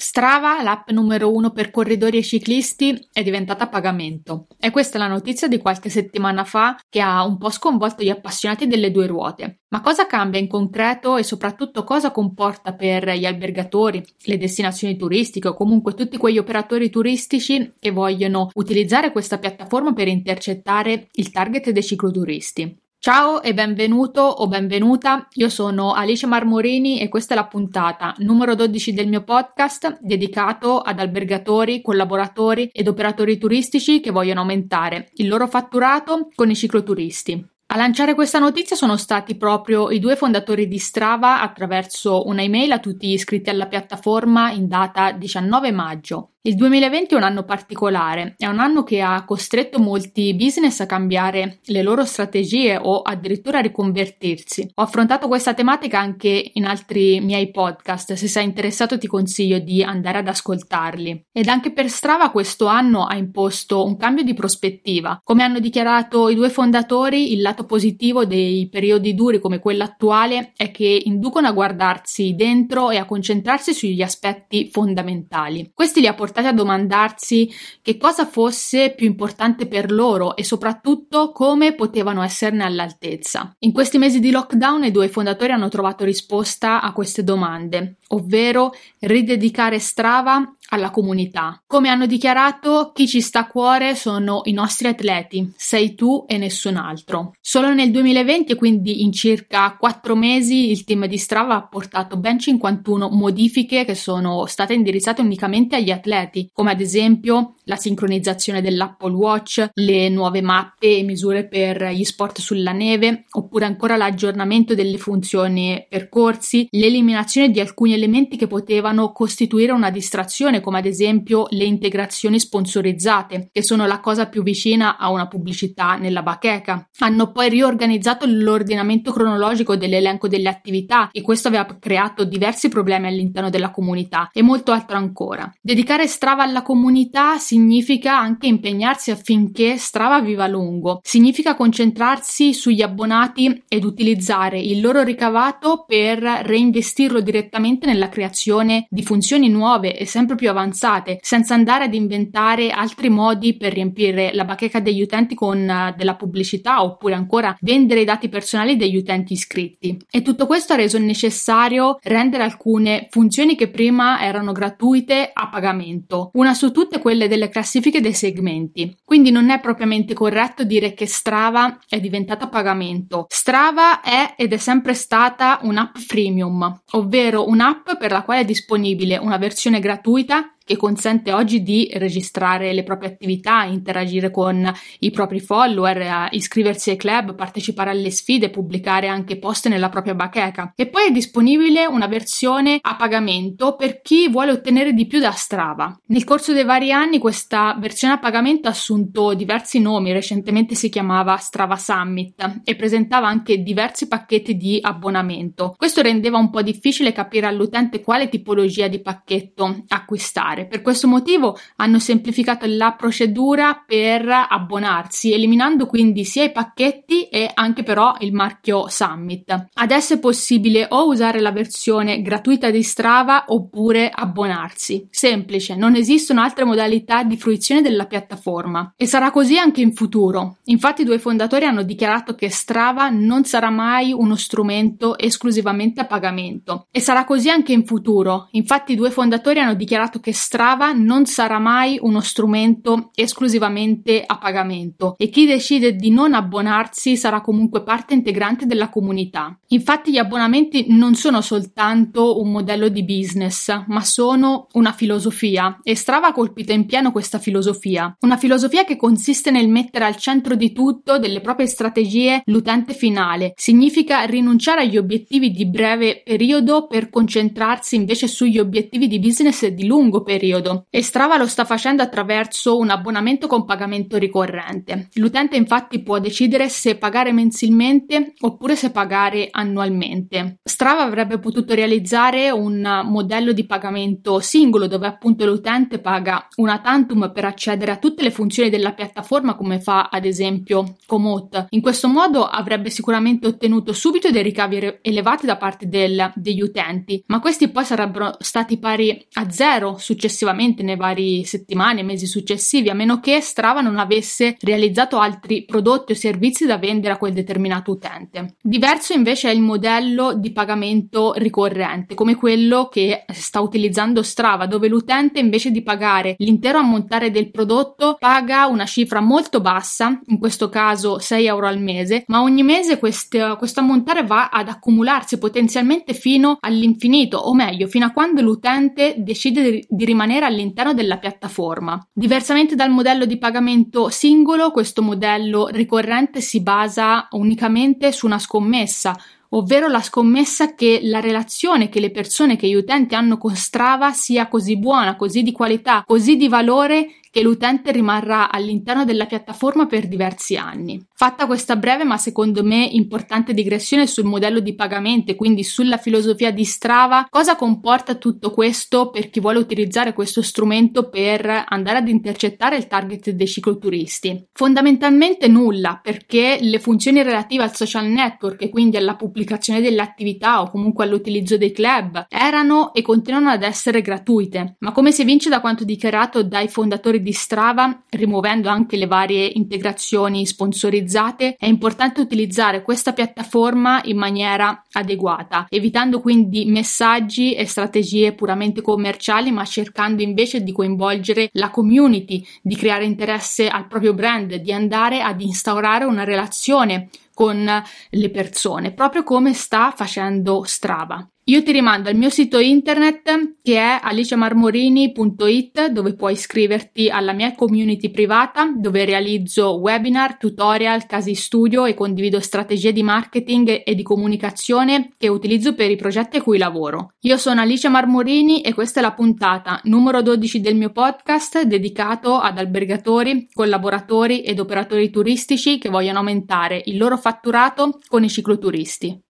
Strava, l'app numero uno per corridori e ciclisti, è diventata a pagamento. E questa è la notizia di qualche settimana fa che ha un po' sconvolto gli appassionati delle due ruote. Ma cosa cambia in concreto e soprattutto cosa comporta per gli albergatori, le destinazioni turistiche o comunque tutti quegli operatori turistici che vogliono utilizzare questa piattaforma per intercettare il target dei cicloturisti? Ciao e benvenuto o benvenuta, io sono Alice Marmorini e questa è la puntata numero 12 del mio podcast dedicato ad albergatori, collaboratori ed operatori turistici che vogliono aumentare il loro fatturato con i cicloturisti. A lanciare questa notizia sono stati proprio i due fondatori di Strava attraverso una email a tutti gli iscritti alla piattaforma in data 19 maggio. Il 2020 è un anno particolare, è un anno che ha costretto molti business a cambiare le loro strategie o addirittura a riconvertirsi. Ho affrontato questa tematica anche in altri miei podcast, se sei interessato ti consiglio di andare ad ascoltarli. Ed anche per Strava questo anno ha imposto un cambio di prospettiva. Come hanno dichiarato i due fondatori, il lato positivo dei periodi duri come quello attuale è che inducono a guardarsi dentro e a concentrarsi sugli aspetti fondamentali. Questi li ha portati portati a domandarsi che cosa fosse più importante per loro e soprattutto come potevano esserne all'altezza. In questi mesi di lockdown i due fondatori hanno trovato risposta a queste domande, ovvero ridedicare Strava alla comunità. Come hanno dichiarato, chi ci sta a cuore sono i nostri atleti, sei tu e nessun altro. Solo nel 2020, quindi in circa quattro mesi, il team di Strava ha portato ben 51 modifiche che sono state indirizzate unicamente agli atleti, come ad esempio la sincronizzazione dell'Apple Watch, le nuove mappe e misure per gli sport sulla neve, oppure ancora l'aggiornamento delle funzioni percorsi, l'eliminazione di alcuni elementi che potevano costituire una distrazione come ad esempio le integrazioni sponsorizzate, che sono la cosa più vicina a una pubblicità nella bacheca. Hanno poi riorganizzato l'ordinamento cronologico dell'elenco delle attività e questo aveva creato diversi problemi all'interno della comunità e molto altro ancora. Dedicare Strava alla comunità significa anche impegnarsi affinché Strava viva a lungo. Significa concentrarsi sugli abbonati ed utilizzare il loro ricavato per reinvestirlo direttamente nella creazione di funzioni nuove e sempre più avanzate, senza andare ad inventare altri modi per riempire la bacheca degli utenti con uh, della pubblicità oppure ancora vendere i dati personali degli utenti iscritti. E tutto questo ha reso necessario rendere alcune funzioni che prima erano gratuite a pagamento, una su tutte quelle delle classifiche dei segmenti. Quindi non è propriamente corretto dire che Strava è diventata a pagamento. Strava è ed è sempre stata un'app freemium, ovvero un'app per la quale è disponibile una versione gratuita che consente oggi di registrare le proprie attività, interagire con i propri follower, iscriversi ai club, partecipare alle sfide, pubblicare anche post nella propria bacheca. E poi è disponibile una versione a pagamento per chi vuole ottenere di più da Strava. Nel corso dei vari anni questa versione a pagamento ha assunto diversi nomi, recentemente si chiamava Strava Summit e presentava anche diversi pacchetti di abbonamento. Questo rendeva un po' difficile capire all'utente quale tipologia di pacchetto acquistare fare. Per questo motivo hanno semplificato la procedura per abbonarsi, eliminando quindi sia i pacchetti e anche però il marchio Summit. Adesso è possibile o usare la versione gratuita di Strava oppure abbonarsi. Semplice, non esistono altre modalità di fruizione della piattaforma e sarà così anche in futuro. Infatti i due fondatori hanno dichiarato che Strava non sarà mai uno strumento esclusivamente a pagamento e sarà così anche in futuro. Infatti i due fondatori hanno dichiarato che Strava non sarà mai uno strumento esclusivamente a pagamento e chi decide di non abbonarsi sarà comunque parte integrante della comunità. Infatti gli abbonamenti non sono soltanto un modello di business, ma sono una filosofia e Strava ha colpito in pieno questa filosofia. Una filosofia che consiste nel mettere al centro di tutto delle proprie strategie l'utente finale. Significa rinunciare agli obiettivi di breve periodo per concentrarsi invece sugli obiettivi di business di lungo periodo periodo e Strava lo sta facendo attraverso un abbonamento con pagamento ricorrente. L'utente infatti può decidere se pagare mensilmente oppure se pagare annualmente. Strava avrebbe potuto realizzare un modello di pagamento singolo dove appunto l'utente paga una tantum per accedere a tutte le funzioni della piattaforma come fa ad esempio Komoot. In questo modo avrebbe sicuramente ottenuto subito dei ricavi elevati da parte del, degli utenti, ma questi poi sarebbero stati pari a zero successivamente nei vari settimane mesi successivi, a meno che Strava non avesse realizzato altri prodotti o servizi da vendere a quel determinato utente. Diverso invece è il modello di pagamento ricorrente, come quello che sta utilizzando Strava, dove l'utente invece di pagare l'intero ammontare del prodotto paga una cifra molto bassa, in questo caso 6 euro al mese, ma ogni mese questo, questo ammontare va ad accumularsi potenzialmente fino all'infinito, o meglio, fino a quando l'utente decide di rimanere all'interno della piattaforma. Diversamente dal modello di pagamento singolo, questo modello ricorrente si basa unicamente su una scommessa, ovvero la scommessa che la relazione che le persone, che gli utenti hanno con Strava sia così buona, così di qualità, così di valore che l'utente rimarrà all'interno della piattaforma per diversi anni. Fatta questa breve ma secondo me importante digressione sul modello di pagamento e quindi sulla filosofia di Strava, cosa comporta tutto questo per chi vuole utilizzare questo strumento per andare ad intercettare il target dei cicloturisti? Fondamentalmente nulla, perché le funzioni relative al social network e quindi alla pubblicazione delle attività o comunque all'utilizzo dei club erano e continuano ad essere gratuite, ma come si evince da quanto dichiarato dai fondatori di Strava, rimuovendo anche le varie integrazioni sponsorizzate, è importante utilizzare questa piattaforma in maniera adeguata, evitando quindi messaggi e strategie puramente commerciali, ma cercando invece di coinvolgere la community, di creare interesse al proprio brand, di andare ad instaurare una relazione con le persone, proprio come sta facendo Strava. Io ti rimando al mio sito internet che è aliciamarmorini.it dove puoi iscriverti alla mia community privata dove realizzo webinar, tutorial, casi studio e condivido strategie di marketing e di comunicazione che utilizzo per i progetti a cui lavoro. Io sono Alicia Marmorini e questa è la puntata numero 12 del mio podcast dedicato ad albergatori, collaboratori ed operatori turistici che vogliono aumentare il loro fatturato con i cicloturisti.